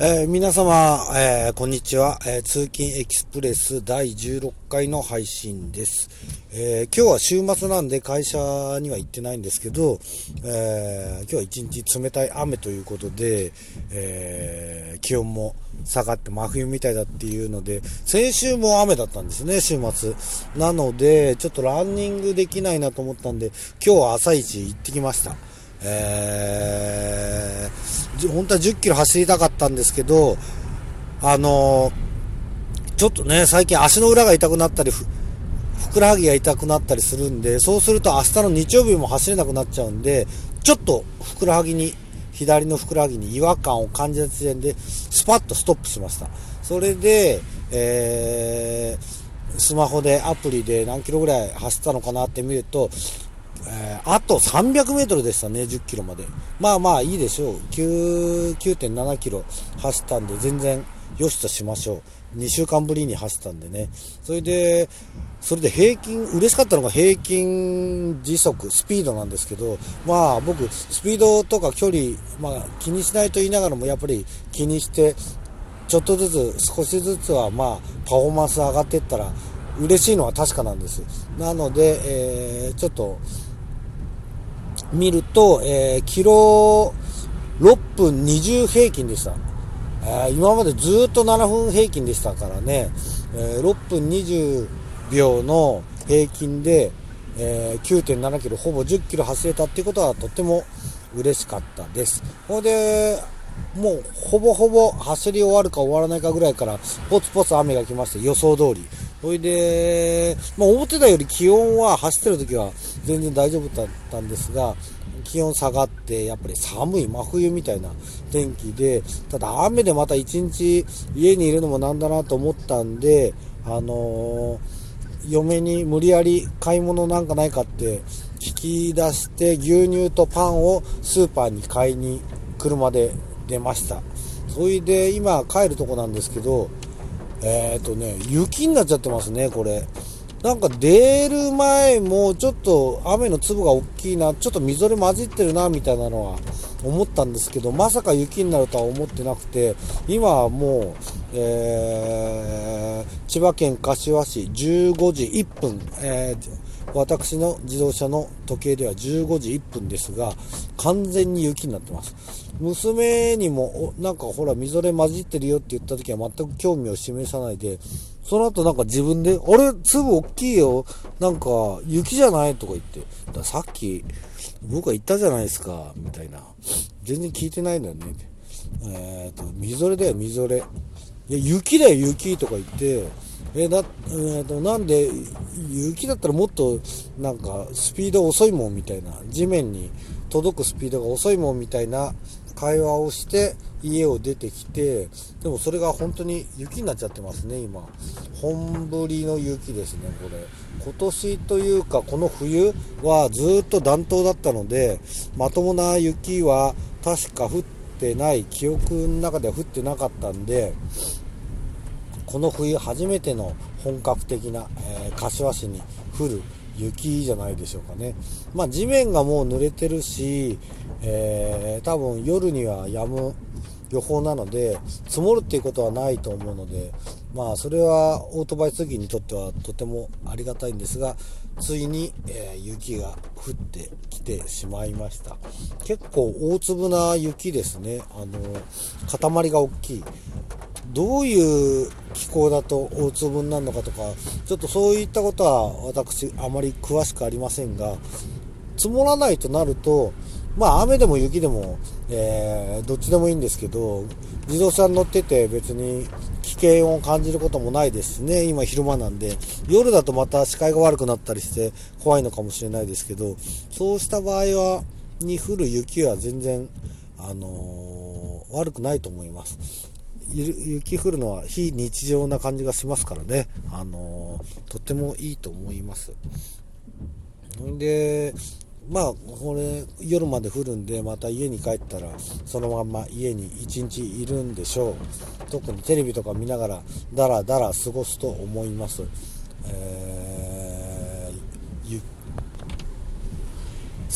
えー皆様、えーこんにちは、えー通勤エキスプレス第16回の配信です、え今日は週末なんで会社には行ってないんですけど、え今日は一日冷たい雨ということで、え気温も下がって真冬みたいだっていうので、先週も雨だったんですね、週末。なので、ちょっとランニングできないなと思ったんで、今日は朝一行ってきました。えー本当は10キロ走りたかったんですけど、あのーちょっとね、最近足の裏が痛くなったり、ふふくらはぎが痛くなったりするんで、そうすると明日の日曜日も走れなくなっちゃうんで、ちょっとふくらはぎに、左のふくらはぎに違和感を感じた時点で、スパッとストップしました。それで、えースマホでアプリで何キロぐらい走ったのかなって見ると、えーあと300メートルでしたね、10キロまで。まあまあいいでしょう。9 9.7キロ走ったんで全然よしとしましょう。2週間ぶりに走ったんでね。それで、それで平均、嬉しかったのが平均時速、スピードなんですけど、まあ僕、スピードとか距離、まあ気にしないと言いながらもやっぱり気にして、ちょっとずつ、少しずつはまあパフォーマンス上がっていったら嬉しいのは確かなんです。なので、えーちょっと、見ると、えーキロ6分20平均でした。えー今までずっと7分平均でしたからね、えー6分20秒の平均で、えー9.7キロ、ほぼ10キロ走れたっていうことはとっても嬉しかったです。ほんで、もうほぼほぼ走り終わるか終わらないかぐらいからポツポツ雨が来まして予想通り。それで、まあ思ってたより気温は走ってる時は全然大丈夫だったんですが、気温下がって、やっぱり寒い真冬みたいな天気で、ただ雨でまた一日家にいるのもなんだなと思ったんで、あのー嫁に無理やり買い物なんかないかって聞き出して牛乳とパンをスーパーに買いに車で出ました。それで今帰るとこなんですけど、えっ、とね、雪になっちゃってますね、これ。なんか出る前もちょっと雨の粒が大きいな、ちょっとみぞれ混じってるな、みたいなのは思ったんですけど、まさか雪になるとは思ってなくて、今はもう、えー千葉県柏市15時1分、えー私の自動車の時計では15時1分ですが、完全に雪になってます。娘にも、なんかほら、みぞれ混じってるよって言った時は全く興味を示さないで、その後なんか自分で、あれ、粒大きいよ。なんか、雪じゃない？とか言って。ださっき、僕は言ったじゃないですか、みたいな。全然聞いてないんだよね。えっ、と、みぞれだよ、みぞれ。いや、雪だよ、雪とか言って、えだ、えーと、なんで、雪だったらもっと、なんか、スピード遅いもんみたいな、地面に届くスピードが遅いもんみたいな会話をして、家を出てきて、でもそれが本当に雪になっちゃってますね、今。本降りの雪ですね、これ。今年というか、この冬はずっと暖冬だったので、まともな雪は確か降ってない、記憶の中では降ってなかったんで、この冬初めての本格的な、えー柏市に降る雪じゃないでしょうかね。まあ地面がもう濡れてるし、えー多分夜には止む予報なので、積もるっていうことはないと思うので、まあそれはオートバイ通勤にとってはとてもありがたいんですが、ついに、えー雪が降ってきてしまいました。結構大粒な雪ですね。あの、塊が大きい。どういう気候だと大粒になるのかとか、ちょっとそういったことは私あまり詳しくありませんが、積もらないとなると、まあ雨でも雪でも、えーどっちでもいいんですけど、自動車に乗ってて別に危険を感じることもないですしね、今昼間なんで、夜だとまた視界が悪くなったりして怖いのかもしれないですけど、そうした場合は、に降る雪は全然、あのー悪くないと思います。雪降るのは非日常な感じがしますからね、あのーとってもいいと思います。で、まあ、これ、夜まで降るんで、また家に帰ったら、そのまんま家に一日いるんでしょう。特にテレビとか見ながら、だらだら過ごすと思います。えー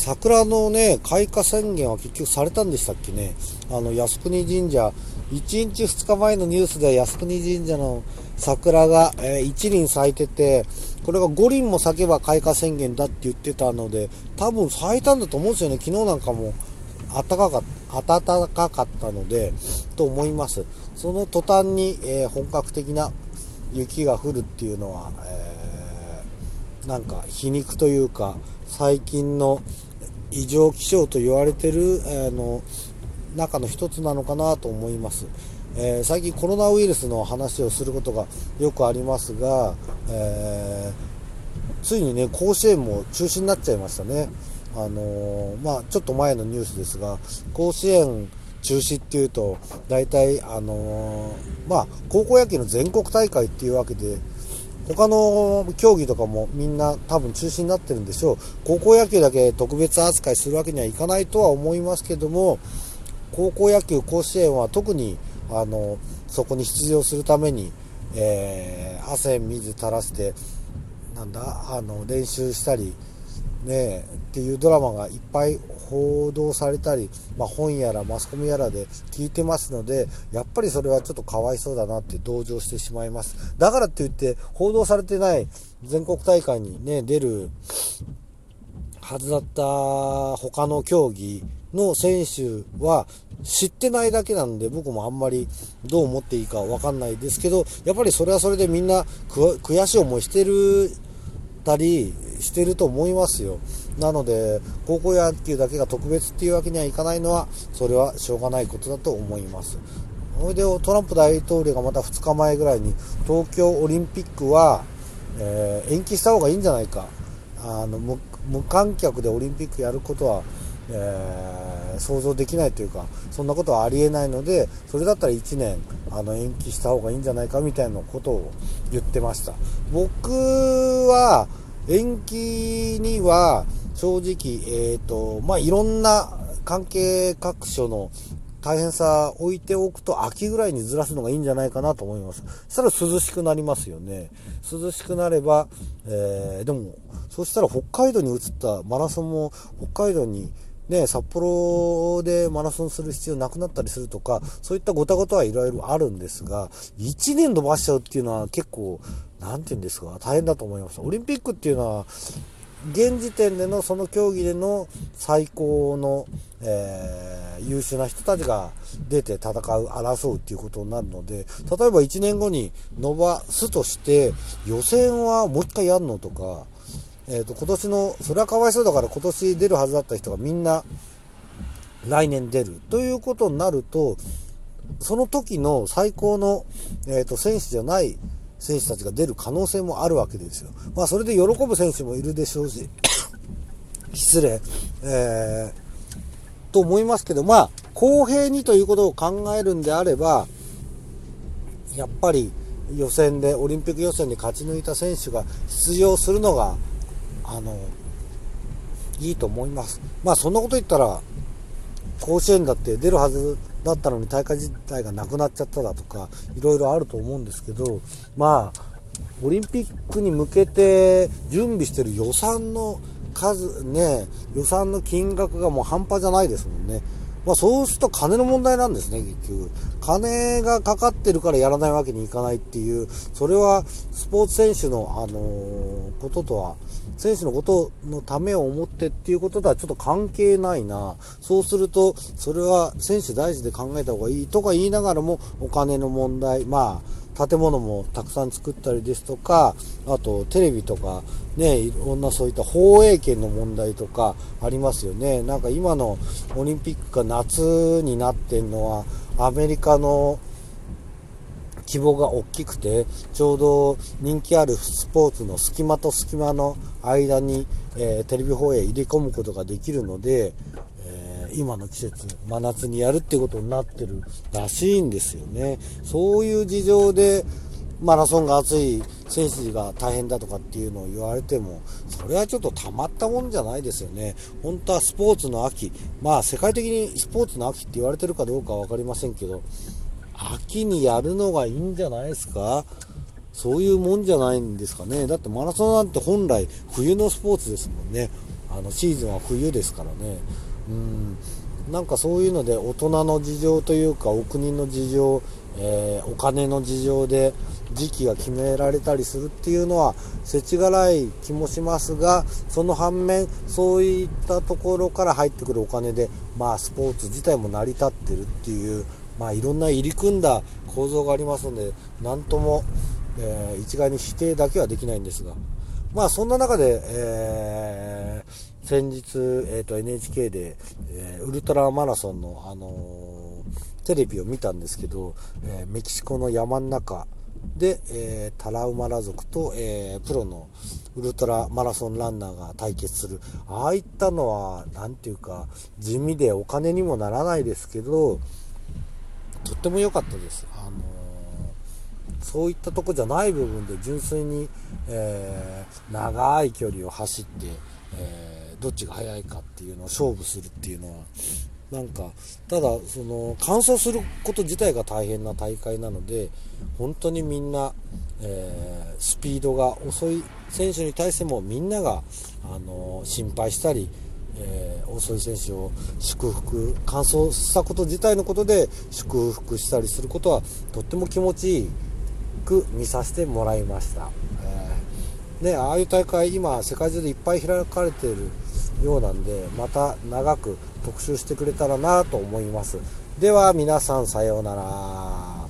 桜のね、開花宣言は結局されたんでしたっけね。あの、靖国神社、1日2日前のニュースでは靖国神社の桜が、えー、1輪咲いてて、これが5輪も咲けば開花宣言だって言ってたので、多分咲いたんだと思うんですよね。昨日なんかも暖かか暖かかったので、と思います。その途端に、えー、本格的な雪が降るっていうのは、えー、なんか皮肉というか、最近の異常気象と言われてる、えー、の中の一つなのかなと思います。えー、最近コロナウイルスの話をすることがよくありますが、えー、ついにね、甲子園も中止になっちゃいましたね。あのまあ、ちょっと前のニュースですが、甲子園中止っていうと、大体、あのまあ、高校野球の全国大会っていうわけで、他の競技とかもみんな多分中止になってるんでしょう。高校野球だけ特別扱いするわけにはいかないとは思いますけども、高校野球甲子園は特にあのそこに出場するために、えー、汗水垂らしてなんだあの練習したりねっていうドラマがいっぱい報道されたり、まあ、本やらマスコミやらで聞いてますのでやっぱりそれはちょっとかわいそうだなって同情してしまいます。だからって言って報道されてない全国大会にね出るはずだった他の競技の選手は知ってないだけなんで僕もあんまりどう思っていいかわかんないですけどやっぱりそれはそれでみんな悔しい思いしてるたりしてると思いますよ。なので高校野球だけが特別っていうわけにはいかないのはそれはしょうがないことだと思います。それでトランプ大統領がまた2日前ぐらいに東京オリンピックは、えー、延期した方がいいんじゃないか。あの無観客でオリンピックやることはえー、想像できないというかそんなことはありえないのでそれだったら1年あの延期した方がいいんじゃないかみたいなことを言ってました。僕は延期には正直、えーとまあ、いろんな関係各所の大変さ置いておくと秋ぐらいにずらすのがいいんじゃないかなと思います。そしたら涼しくなりますよね。涼しくなれば、えー、でも、そしたら北海道に移ったマラソンも北海道にね、札幌でマラソンする必要なくなったりするとか、そういったごたごたはいろいろあるんですが、1年伸ばしちゃうっていうのは結構、なんて言うんですか、大変だと思います。オリンピックっていうのは、現時点でのその競技での最高の、えー、優秀な人たちが出て戦う、争うっていうことになるので、例えば1年後に伸ばすとして、予選はもう一回やるのとか、えっ、ー、と、今年の、それはかわいそうだから今年出るはずだった人がみんな来年出る。ということになると、その時の最高の、えっ、ー、と、選手じゃない選手たちが出る可能性もあるわけですよ。まあ、それで喜ぶ選手もいるでしょうし、失礼、えー、と思いますけど、まあ、公平にということを考えるんであれば、やっぱり予選で、オリンピック予選に勝ち抜いた選手が出場するのがあの、いいと思います。まあそんなこと言ったら、甲子園だって出るはずだったのに大会自体がなくなっちゃっただとか、いろいろあると思うんですけど、まあ、オリンピックに向けて準備してる予算の数、ね、予算の金額がもう半端じゃないですもんね。まあそうすると金の問題なんですね、結局。金がかかってるからやらないわけにいかないっていう、それはスポーツ選手の、あのー、こととは、選手のことのためを思ってっていうこととはちょっと関係ないな。そうすると、それは選手大事で考えた方がいいとか言いながらも、お金の問題、まあ、建物もたくさん作ったりですとか、あとテレビとか、ね、いろんなそういった放映権の問題とかありますよね。なんか今のオリンピックが夏になってんのは、アメリカの規模が大きくて、ちょうど人気あるスポーツの隙間と隙間の間に、えー、テレビ放映入れ込むことができるのでえ、今の季節、真夏にやるっていうことになってるらしいんですよね。そういう事情で、マラソンが暑い選手が大変だとかっていうのを言われても、それはちょっとたまったもんじゃないですよね。本当はスポーツの秋、まあ世界的にスポーツの秋って言われてるかどうかは分かりませんけど、秋にやるのがいいんじゃないですか？そういうもんじゃないんですかね？だってマラソンなんて本来冬のスポーツですもんね。あのシーズンは冬ですからねうんなんかそういうので大人の事情というかお国の事情、えー、お金の事情で時期が決められたりするっていうのは世知辛い気もしますがその反面そういったところから入ってくるお金でまあスポーツ自体も成り立ってるっていうまあいろんな入り組んだ構造がありますので何とも、えー、一概に否定だけはできないんですが。まあそんな中で、えー先日、えーと、NHK で、えー、ウルトラマラソンの、あのー、テレビを見たんですけど、えー、メキシコの山の中で、えタラウマラ族と、えプロのウルトラマラソンランナーが対決する。ああいったのは何ていうか地味でお金にもならないですけどとっても良かったです。あのそういったとこじゃない部分で純粋に、え長い距離を走って、えどっちが速いかっていうのを勝負するっていうのはなんかただその完走すること自体が大変な大会なので本当にみんな、えー、スピードが遅い選手に対してもみんなが、あの心配したり、えー、遅い選手を祝福完走したこと自体のことで祝福したりすることはとっても気持ちいいく見させてもらいました。えーね、ああいう大会今世界中でいっぱい開かれているようなんでまた長く特集してくれたらなと思いますでは皆さんさようなら